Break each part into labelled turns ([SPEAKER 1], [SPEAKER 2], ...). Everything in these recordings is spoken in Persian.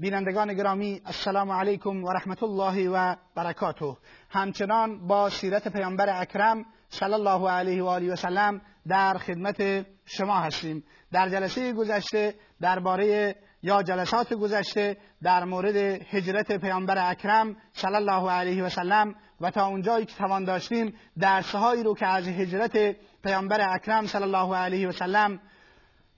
[SPEAKER 1] بینندگان گرامی السلام علیکم و رحمت الله و برکاته. همچنان با سیرت پیامبر اکرم صلی الله علیه و آله و سلم در خدمت شما هستیم. در جلسه گذشته درباره یا جلسات گذشته در مورد هجرت پیامبر اکرم صلی الله علیه و سلم و تا اونجایی که توان داشتیم درسهایی رو که از هجرت پیامبر اکرم صلی الله علیه و سلم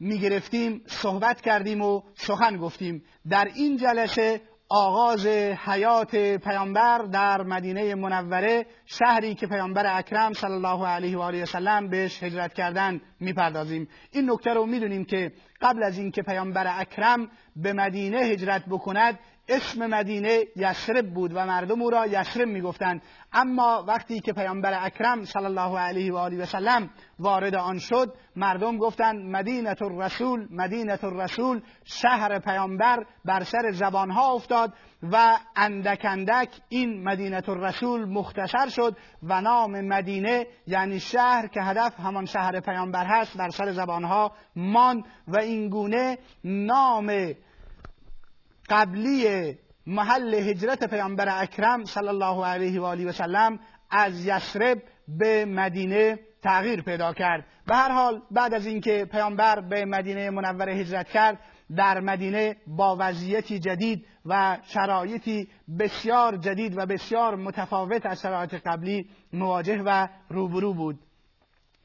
[SPEAKER 1] می گرفتیم صحبت کردیم و سخن گفتیم. در این جلسه آغاز حیات پیامبر در مدینه منوره شهری که پیامبر اکرم صلی الله علیه و آله و سلم بهش هجرت کردن می‌پردازیم. این نکته رو می‌دونیم که قبل از اینکه پیامبر اکرم به مدینه هجرت بکند اسم مدینه یسرب بود و مردم او را یسرب می‌گفتند. اما وقتی که پیامبر اکرم صلی الله علیه و آله و سلم وارد آن شد مردم گفتند مدینه الرسول مدینه الرسول. شهر پیامبر بر سر زبانها افتاد. و اندک اندک این مدینه الرسول مختصر شد و نام مدینه یعنی شهر که هدف همان شهر پیامبر هست بر سر زبانها مان و اینگونه نام قبلی محل هجرت پیامبر اکرم صلی الله علیه و آله و سلم از یسرب به مدینه تغییر پیدا کرد. به هر حال بعد از اینکه پیامبر به مدینه منوره هجرت کرد در مدینه با وضعیتی جدید و شرایطی بسیار جدید و بسیار متفاوت از شرایط قبلی مواجه و روبرو بود.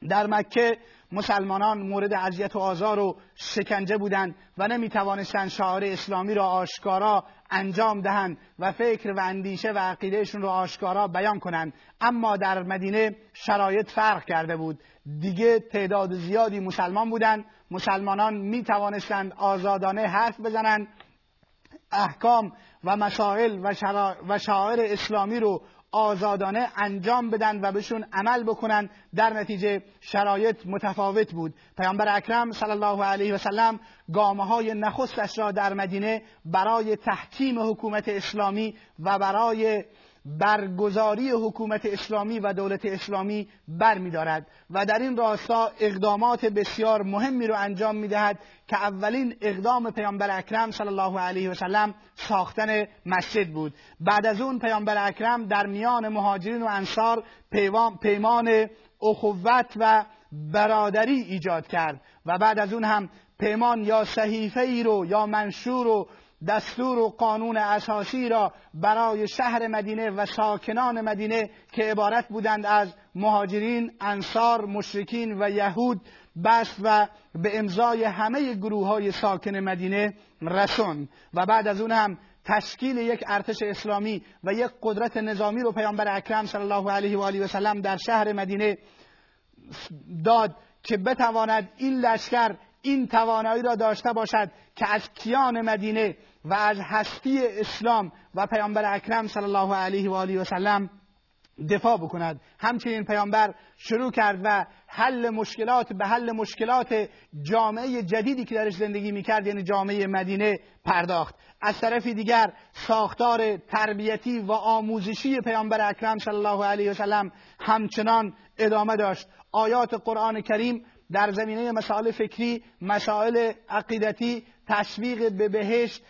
[SPEAKER 1] در مکه مسلمانان مورد اذیت و آزار و شکنجه بودند و نمی توانستند شعار اسلامی را آشکارا انجام دهند و فکر و اندیشه و عقیدهشون را آشکارا بیان کنند. اما در مدینه شرایط فرق کرده بود. دیگه تعداد زیادی مسلمان بودند. مسلمانان می توانستند آزادانه حرف بزنند. احکام و مسائل و شعائر اسلامی رو آزادانه انجام بدن و بهشون عمل بکنن در نتیجه شرایط متفاوت بود. پیامبر اکرم صلی الله علیه و سلم گامه های نخستش را در مدینه برای تحکیم حکومت اسلامی و برای برگزاری حکومت اسلامی و دولت اسلامی برمیدارد و در این راستا اقدامات بسیار مهمی رو انجام می‌دهد که اولین اقدام پیامبر اکرم صلی الله علیه و سلم ساختن مسجد بود. بعد از اون پیامبر اکرم در میان مهاجرین و انصار پیمان اخوت و برادری ایجاد کرد و بعد از اون هم پیمان یا صحیفه ای رو یا منشور رو دستور و قانون اساسی را برای شهر مدینه و ساکنان مدینه که عبارت بودند از مهاجرین، انصار، مشرکین و یهود بست و به امضای همه گروه های ساکن مدینه رسون و بعد از اون هم تشکیل یک ارتش اسلامی و یک قدرت نظامی رو پیامبر اکرم صلی الله علیه و آله و سلم در شهر مدینه داد که بتواند این لشکر این توانایی را داشته باشد که از کیان مدینه و از هستی اسلام و پیامبر اکرم صلی الله علیه و آله و سلم دفاع بکند. همچنین پیامبر شروع کرد و حل مشکلات به حل مشکلات جامعه جدیدی که درش زندگی می‌کرد یعنی جامعه مدینه پرداخت. از طرف دیگر ساختار تربیتی و آموزشی پیامبر اکرم صلی الله علیه و سلم همچنان ادامه داشت. آیات قرآن کریم در زمینه مسائل فکری مسائل عقیدتی تشویق به بهشت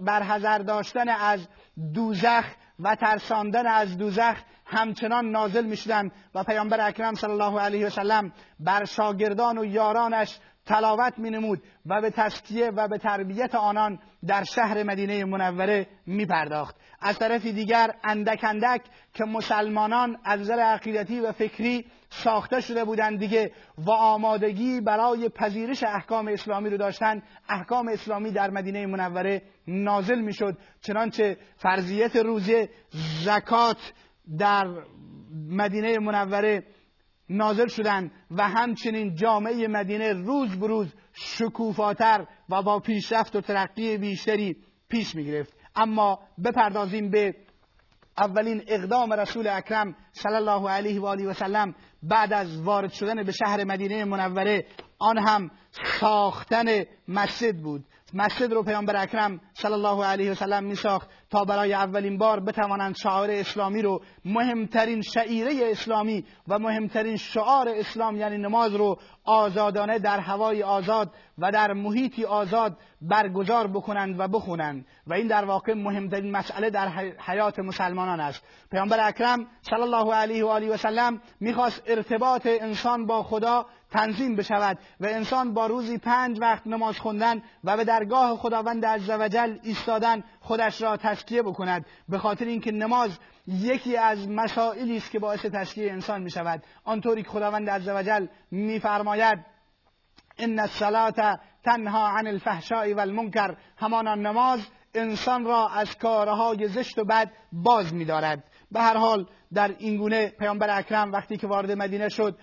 [SPEAKER 1] برحضر داشتن از دوزخ و ترساندن از دوزخ همچنان نازل می‌شدن و پیامبر اکرم صلی الله علیه و سلم بر شاگردان و یارانش تلاوت می نمود و به تسکیه و به تربیت آنان در شهر مدینه منوره می پرداخت از طرف دیگر اندک اندک که مسلمانان از نظر عقیدتی و فکری ساخته شده بودند دیگه و آمادگی برای پذیرش احکام اسلامی رو داشتن. احکام اسلامی در مدینه منوره نازل می‌شد. چنانچه فرضیت روزه زکات در مدینه منوره نازل شدند و همچنین جامعه مدینه روز به روز شکوفاتر و با پیشرفت و ترقی بیشتری پیش می گرفت اما بپردازیم به اولین اقدام رسول اکرم صلی الله علیه و آله و سلم. بعد از وارد شدن به شهر مدینه منوره آن هم ساختن مسجد بود. مسجد رو پیامبر اکرم صلی الله علیه و سلم می ساخت تا برای اولین بار بتوانند شعار اسلامی رو مهمترین شعیره اسلامی و مهمترین شعار اسلام یعنی نماز رو آزادانه در هوای آزاد و در محیطی آزاد برگزار بکنند و بخونند. و این در واقع مهمترین مسئله در حیات مسلمانان است. پیامبر اکرم صلی الله علیه و آله و سلم می‌خواست ارتباط انسان با خدا تنظیم بشود و انسان با روزی پنج وقت نماز خوندن و به درگاه خداوند عزوجل ایستادن خودش را تسکیه بکند. به خاطر اینکه نماز یکی از مسائلی است که باعث تسکیه انسان می شود آنطوری که خداوند عزوجل میفرماید ان الصلاه تنها عن الفحشاء والمنکر. همانا نماز انسان را از کارهای زشت و بد باز می‌دارد. به هر حال در این گونه پیامبر اکرم وقتی که وارد مدینه شد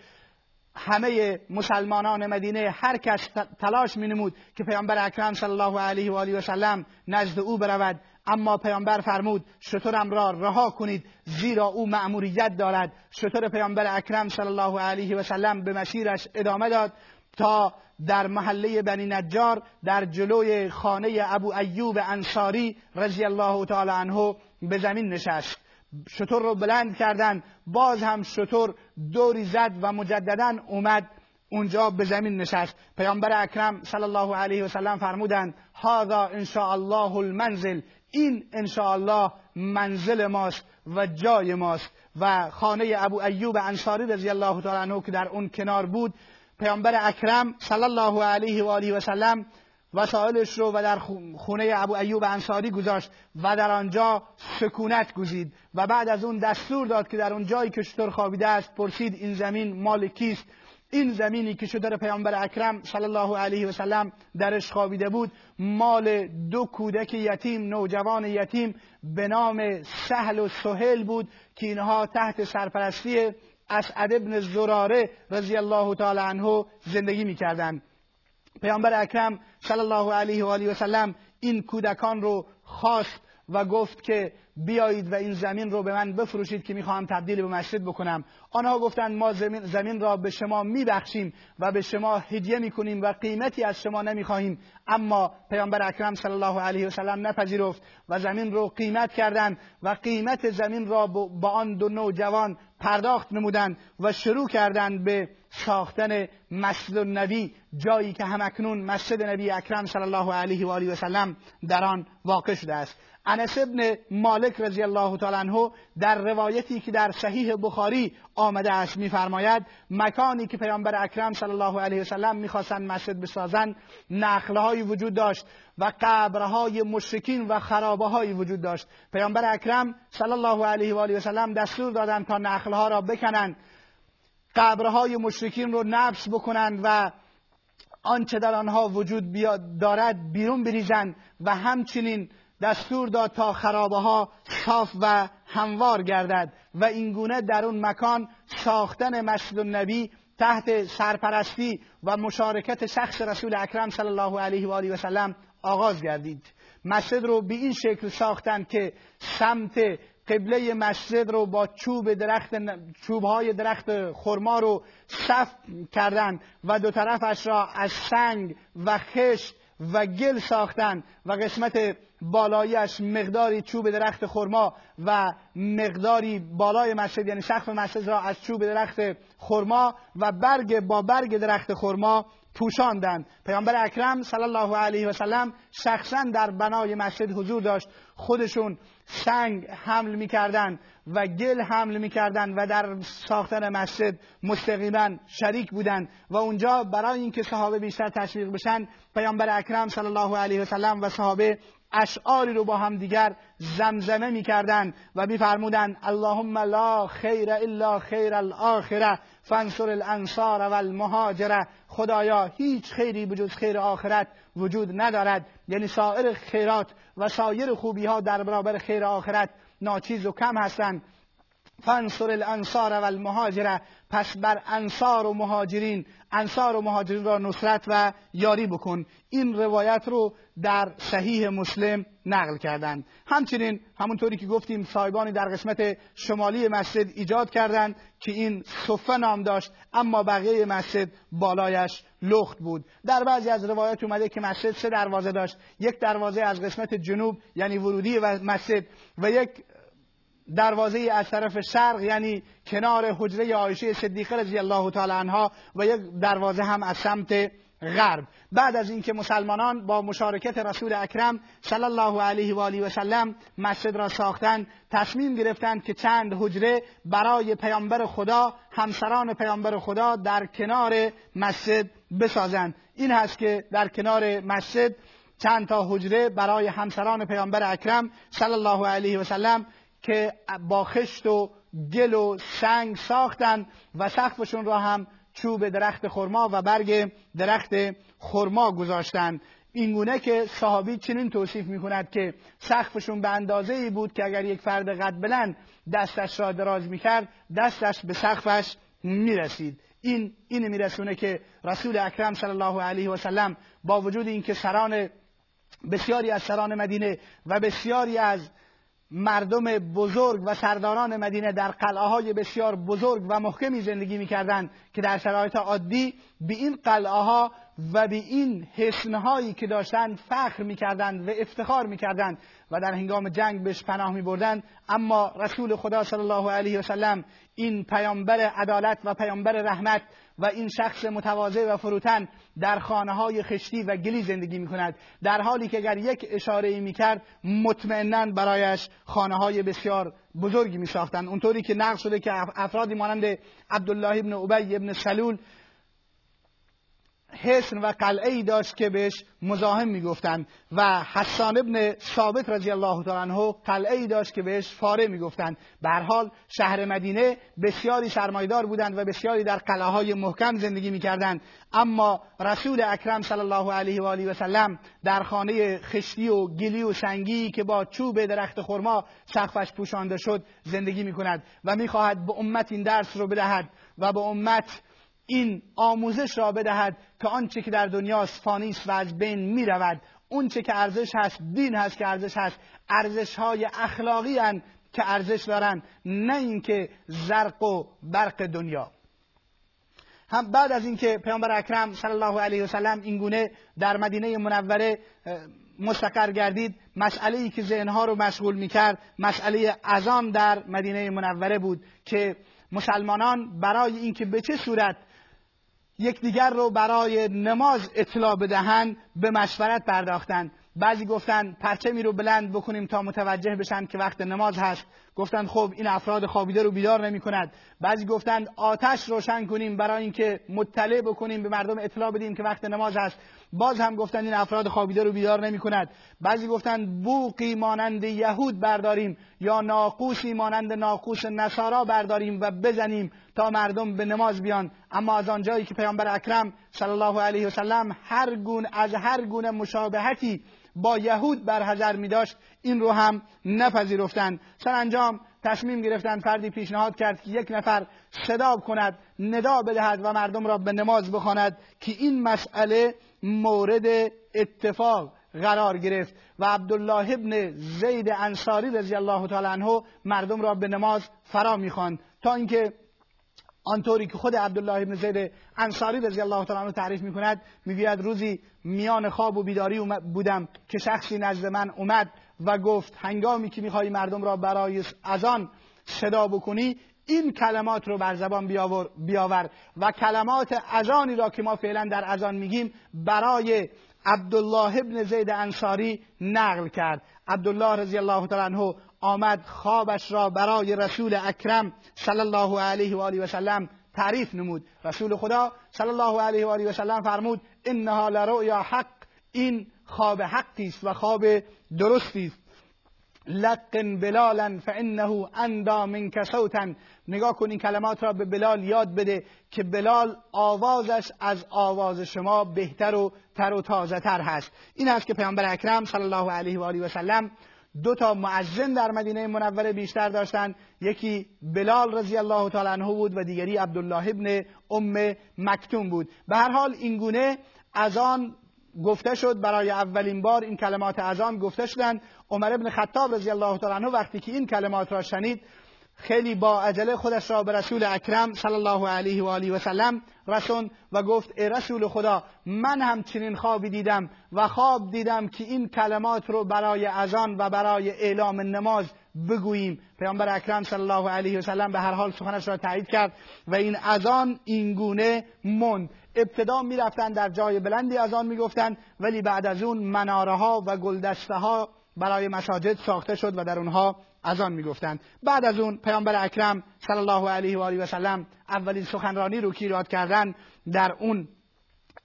[SPEAKER 1] همه مسلمانان مدینه هر کس تلاش می نمود که پیامبر اکرم صلی الله علیه و آله و سلم نزد او برود. اما پیامبر فرمود شطورم را رها کنید زیرا او مأموریت دارد. شطور پیامبر اکرم صلی الله علیه و سلم به مسیرش ادامه داد تا در محله بنی نجار در جلوی خانه ابو ایوب انصاری رضی الله تعالی عنه به زمین نشست. شطور رو بلند کردن باز هم شطور دوری زد و مجددا اومد اونجا به زمین نشست. پیامبر اکرم صلی الله علیه و سلم فرمودند هذا ان الله المنزل. این ان الله منزل ماست و جای ماست. و خانه ابو ایوب انصاری رضی الله تعالی عنه که در اون کنار بود پیامبر اکرم صلی الله علیه و آله و سلم وسایلش رو و در خونه ابو ایوب انصاری گذاشت و در آنجا سکونت گزید و بعد از اون دستور داد که در اون جایی که شطور خوابیده است پرسید این زمین مال کیست؟ این زمینی که شطور پیامبر اکرم صلی الله علیه و سلم درش خوابیده بود مال دو کودک یتیم نوجوان یتیم به نام سهل و سهل بود که اینها تحت سرپرستی اسعد ابن زراره رضی الله تعالی عنه زندگی می‌کردند. پیامبر اکرم صلی الله علیه و آله و سلم این کودکان رو خواست. و گفت که بیایید و این زمین رو به من بفروشید که می‌خواهم تبدیل به مسجد بکنم. آنها گفتند ما زمین, زمین را به شما میبخشیم و به شما هدیه می‌کنیم و قیمتی از شما نمی‌خواهیم. اما پیامبر اکرم صلی الله علیه و سلم نپذیرفت و زمین رو قیمت کردند و قیمت زمین را با آن دو نوجوان پرداخت نمودند و شروع کردند به ساختن مسجد النبی جایی که همکنون مسجد نبی اکرم صلی الله علیه و آله و سلم در آن واقع شده است. انس ابن مالک رضی الله تعالی عنه در روایتی که در صحیح بخاری آمده است میفرماید مکانی که پیامبر اکرم صلی الله علیه و سلم می‌خواستند مسجد بسازند نخلهایی وجود داشت و قبرهای مشرکین و خرابه وجود داشت. پیامبر اکرم صلی الله علیه و آله و سلم دستور دادند تا نخلها را بکنند قبرهای مشرکین رو نبس بکنند و آنچه در آنها وجود دارد بیرون بریزند و همچنین دستور داد تا خرابه ها صاف و هموار گردد و اینگونه در اون مکان ساختن مسجد النبی تحت سرپرستی و مشارکت شخص رسول اکرم صلی الله علیه و آله و سلم آغاز گردید. مسجد رو به این شکل ساختند که سمت قبله مسجد رو با چوب درخت چوب های درخت خرما رو صف کردند و دو طرفش را از سنگ و خشت و گل ساختن و قسمت بالایش مقداری چوب درخت خرما و مقداری بالای مسجد یعنی سقف مسجد را از چوب درخت خرما و برگ با برگ درخت خرما پوشاندند پیامبر اکرم صلی الله علیه و سلم شخصا در بنای مسجد حضور داشت. خودشون سنگ حمل می‌کردند و گل حمل می‌کردند و در ساختن مسجد مستقیما شریک بودند و اونجا برای اینکه صحابه بیشتر تشویق بشن پیامبر اکرم صلی الله علیه و سلم و صحابه اشعاری رو با هم دیگر زمزمه می‌کردند و میفرمودند اللهم لا خیر الا خیر الاخره. فانصر الانصار و المهاجره خدایا هیچ خیری بجز خیر آخرت وجود ندارد. یعنی سایر خیرات و سایر خوبی ها در برابر خیر آخرت ناچیز و کم هستند. فانصر الانصار و المهاجره پس بر انصار و مهاجرین انصار و مهاجرین را نصرت و یاری بکن. این روایت رو در صحیح مسلم نقل کردند. همچنین همونطوری که گفتیم صاحبانی در قسمت شمالی مسجد ایجاد کردند که این صفه نام داشت اما بقیه مسجد بالایش لخت بود. در بعضی از روایات اومده که مسجد سه دروازه داشت. یک دروازه از قسمت جنوب یعنی ورودی و مسجد و یک دروازه از طرف شرق یعنی کنار حجره عایشه صدیقه رضی الله تعالی عنها و یک دروازه هم از سمت غرب. بعد از اینکه مسلمانان با مشارکت رسول اکرم صلی الله علیه و آله و سلم مسجد را ساختند تصمیم گرفتند که چند حجره برای پیامبر خدا همسران پیامبر خدا در کنار مسجد بسازند. این هست که در کنار مسجد چند تا حجره برای همسران پیامبر اکرم صلی الله علیه و سلم که با خشت و گل و سنگ ساختن و سقفشون را هم چوب درخت خرما و برگ درخت خرما گذاشتن. اینگونه که صحابی چنین توصیف می‌کند که سقفشون به اندازه ای بود که اگر یک فرد قد بلند دستش را دراز می‌کرد دستش به سقفش می‌رسید. این این میرسونه که رسول اکرم صلی الله علیه و سلم با وجود اینکه سران بسیاری از سران مدینه و بسیاری از مردم بزرگ و سرداران مدینه در قلعه های بسیار بزرگ و محکمی زندگی می‌کردند که در شرایط عادی به این قلعه ها و به این حسنهایی که داشتند فخر می‌کردند و افتخار می‌کردند و در هنگام جنگ بهش پناه میبردند. اما رسول خدا صلی الله علیه وسلم این پیامبر عدالت و پیامبر رحمت و این شخص متواضع و فروتن در خانه های خشتی و گلی زندگی می کند در حالی که اگر یک اشاره ای می کرد مطمئنا برایش خانه های بسیار بزرگی می ساختند اونطوری که نقل شده که افرادی مانند عبدالله ابن عبی ابن سلول حسن و قلعه ای داشت که بهش مزاحم می‌گفتند و حسان ابن ثابت رضی الله تعالی عنه قلعه ای داشت که بهش فاره می‌گفتند به حال شهر مدینه بسیاری سرمایدار بودند و بسیاری در قلعه های محکم زندگی می‌کردند. اما رسول اکرم صلی الله علیه و آله و سلم در خانه خشتی و گلی و سنگی که با چوب درخت خرما سقفش پوشانده شد زندگی می‌کند و می‌خواهد به امت این درس رو بدهد و به امت این آموزش را بدهد که آنچه که در دنیا فانی است و از بین می رود اون چه که ارزش هست دین هست که ارزش هست. ارزش های اخلاقی هن که ارزش دارن نه اینکه زرق و برق دنیا. هم بعد از اینکه پیامبر اکرم صلی الله علیه و سلم این گونه در مدینه منوره مستقر گردید مسئله ای که ذهنها رو مشغول می‌کرد مسئله اذان در مدینه منوره بود که مسلمانان برای اینکه به چه صورت یکدیگر رو برای نماز اطلاع بدهند به مشورت پرداختند. بعضی گفتن پرچمی رو بلند بکنیم تا متوجه بشن که وقت نماز هست. گفتند خب این افراد خوابیده رو بیدار نمی کند بعضی گفتند آتش روشن کنیم برای اینکه مطلع بکنیم به مردم اطلاع بدیم که وقت نماز هست باز هم گفتند این افراد خوابیده رو بیدار نمی کند بعضی گفتند بوقی مانند یهود برداریم یا ناقوسی مانند ناقوس نصارا برداریم و بزنیم تا مردم به نماز بیان. اما از آنجایی که پیامبر اکرم صلی الله علیه و سلم هر گونه از هر گونه مشابهتی با یهود برحضر می داشت این رو هم نپذیرفتند. سرانجام تصمیم گرفتند فردی پیشنهاد کرد که یک نفر صدا کند ندا بدهد و مردم را به نماز بخواند که این مسئله مورد اتفاق قرار گرفت و عبدالله ابن زید انصاری رضی الله تعالی عنه مردم را به نماز فرا می‌خواند تا اینکه آنطوری که خود عبدالله ابن زید انصاری رضی الله تعالی عنه تعریف می‌کند می‌گوید روزی میان خواب و بیداری بودم که شخصی نزد من اومد و گفت هنگامی که می‌خوای مردم را برای اذان صدا بکنی این کلمات رو بر زبان بیاور, بیاور و کلمات اذانی را که ما فعلا در اذان میگیم برای عبدالله ابن زید انصاری نقل کرد. عبدالله رضی الله تعالی عنه آمد خوابش را برای رسول اکرم صلی الله علیه و آله و سلم تعریف نمود. رسول خدا صلی الله علیه و آله و سلم فرمود انها لرؤیا حق. این خواب حقی است و خواب درستی است. لقن بلالا فانه اندا منک صوتا. نگاه کن این کلمات را به بلال یاد بده که بلال آوازش از آواز شما بهتر و تر و تازه تر هست. این است که پیامبر اکرم صلی الله علیه و آله و سلم دو تا معزن در مدینه منوره بیشتر داشتند یکی بلال رضی الله تعالی عنه بود و دیگری عبدالله ابن ام مکتوم بود. به هر حال این گونه از آن گفته شد برای اولین بار این کلمات از آن گفته شدند. عمر ابن خطاب رضی الله تعالی عنه وقتی که این کلمات را شنید خیلی با عجله خودش را به رسول اکرم صلی الله علیه و آله و سلم رسون و گفت ای رسول خدا من هم چنین خوابی دیدم و خواب دیدم که این کلمات رو برای اذان و برای اعلام نماز بگوییم. پیامبر اکرم صلی الله علیه و سلم به هر حال سخنش را تایید کرد و این اذان این گونه مند ابتدا می‌رفتن در جای بلندی اذان می‌گفتند ولی بعد از اون مناره ها و گلدسته ها برای مساجد ساخته شد و در اونها اذان می‌گفتند. بعد از اون پیامبر اکرم صلی الله علیه و آله و سلم اولین سخنرانی رو که کردن؟ در اون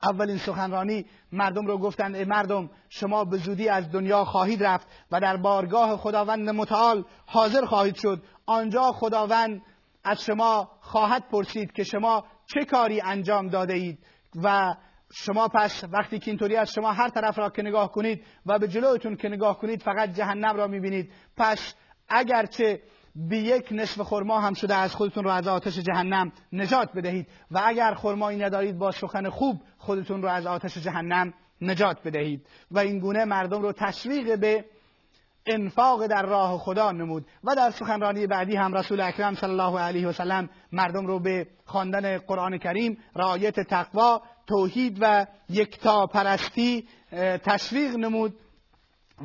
[SPEAKER 1] اولین سخنرانی مردم رو گفتند ای مردم شما به زودی از دنیا خواهید رفت و در بارگاه خداوند متعال حاضر خواهید شد. آنجا خداوند از شما خواهد پرسید که شما چه کاری انجام داده اید و شما پس وقتی که اینطوری از شما هر طرف را که نگاه کنید و به جلوتون که نگاه کنید فقط جهنم را می‌بینید. پس اگرچه به یک نصف خرما هم شده از خودتون رو از آتش جهنم نجات بدهید و اگر خرمایی ندارید با سخن خوب خودتون رو از آتش جهنم نجات بدهید. و این گونه مردم رو تشویق به انفاق در راه خدا نمود و در سخنرانی بعدی هم رسول اکرم صلی الله علیه و سلم مردم رو به خواندن قرآن کریم رعایت تقوا توحید و یکتا پرستی تشویق نمود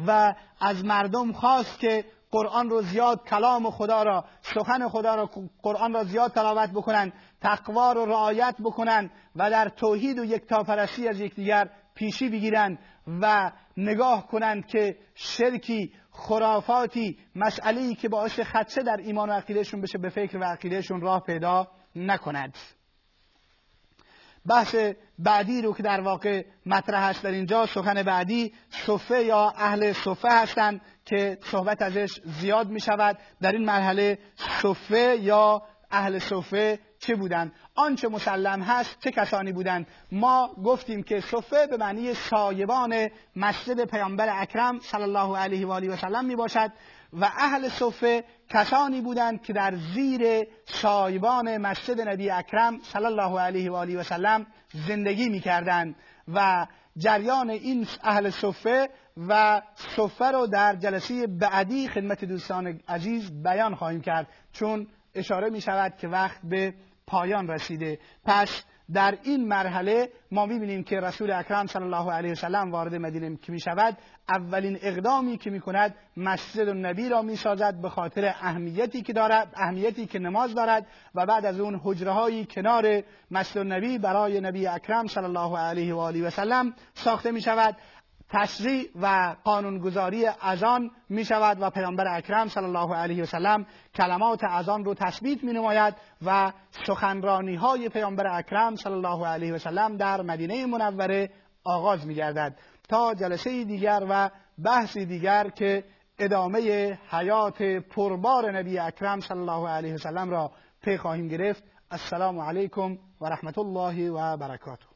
[SPEAKER 1] و از مردم خواست که قرآن رو زیاد کلام خدا را سخن خدا را قرآن را زیاد تلاوت بکنن تقوا رو رعایت بکنن و در توحید و یکتاپرستی از یکدیگر پیشی بگیرند و نگاه کنند که شرکی خرافاتی مسئله که باعث خدشه در ایمان و عقیدهشون بشه به فکر و عقیدهشون راه پیدا نکند. بحث بعدی رو که در واقع مطرح هست در اینجا سخن بعدی صفه یا اهل صفه هستند که صحبت ازش زیاد می شود در این مرحله صفه یا اهل صفه چه بودند؟ آنچه مسلم هست چه کسانی بودند؟ ما گفتیم که صفه به معنی سایبان مسجد پیامبر اکرم صلی الله علیه و آله و سلم می باشد و اهل صفه کسانی بودند که در زیر سایبان مسجد نبی اکرم صلی الله علیه و آله و سلم زندگی می‌کردند و جریان این اهل صفه و صفه رو در جلسه بعدی خدمت دوستان عزیز بیان خواهیم کرد چون اشاره می شود که وقت به پایان رسیده. پس در این مرحله ما می‌بینیم که رسول اکرم صلی الله علیه وسلم وارد مدینه که می شود. اولین اقدامی که می کند مسجد النبی را می سازد به خاطر اهمیتی که دارد اهمیتی که نماز دارد و بعد از اون حجره های کنار مسجد النبی برای نبی اکرم صلی الله علیه و آله و سلم ساخته می شود تشریع و قانونگذاری از آن می شود و پیامبر اکرم صلی الله علیه و سلم کلمات از آن رو تثبیت می نماید و سخنرانی های پیامبر اکرم صلی الله علیه و سلم در مدینه منوره آغاز می گردد تا جلسه دیگر و بحثی دیگر که ادامه حیات پربار نبی اکرم صلی الله علیه و سلم را پی خواهیم گرفت. السلام علیکم و رحمت الله و برکاته.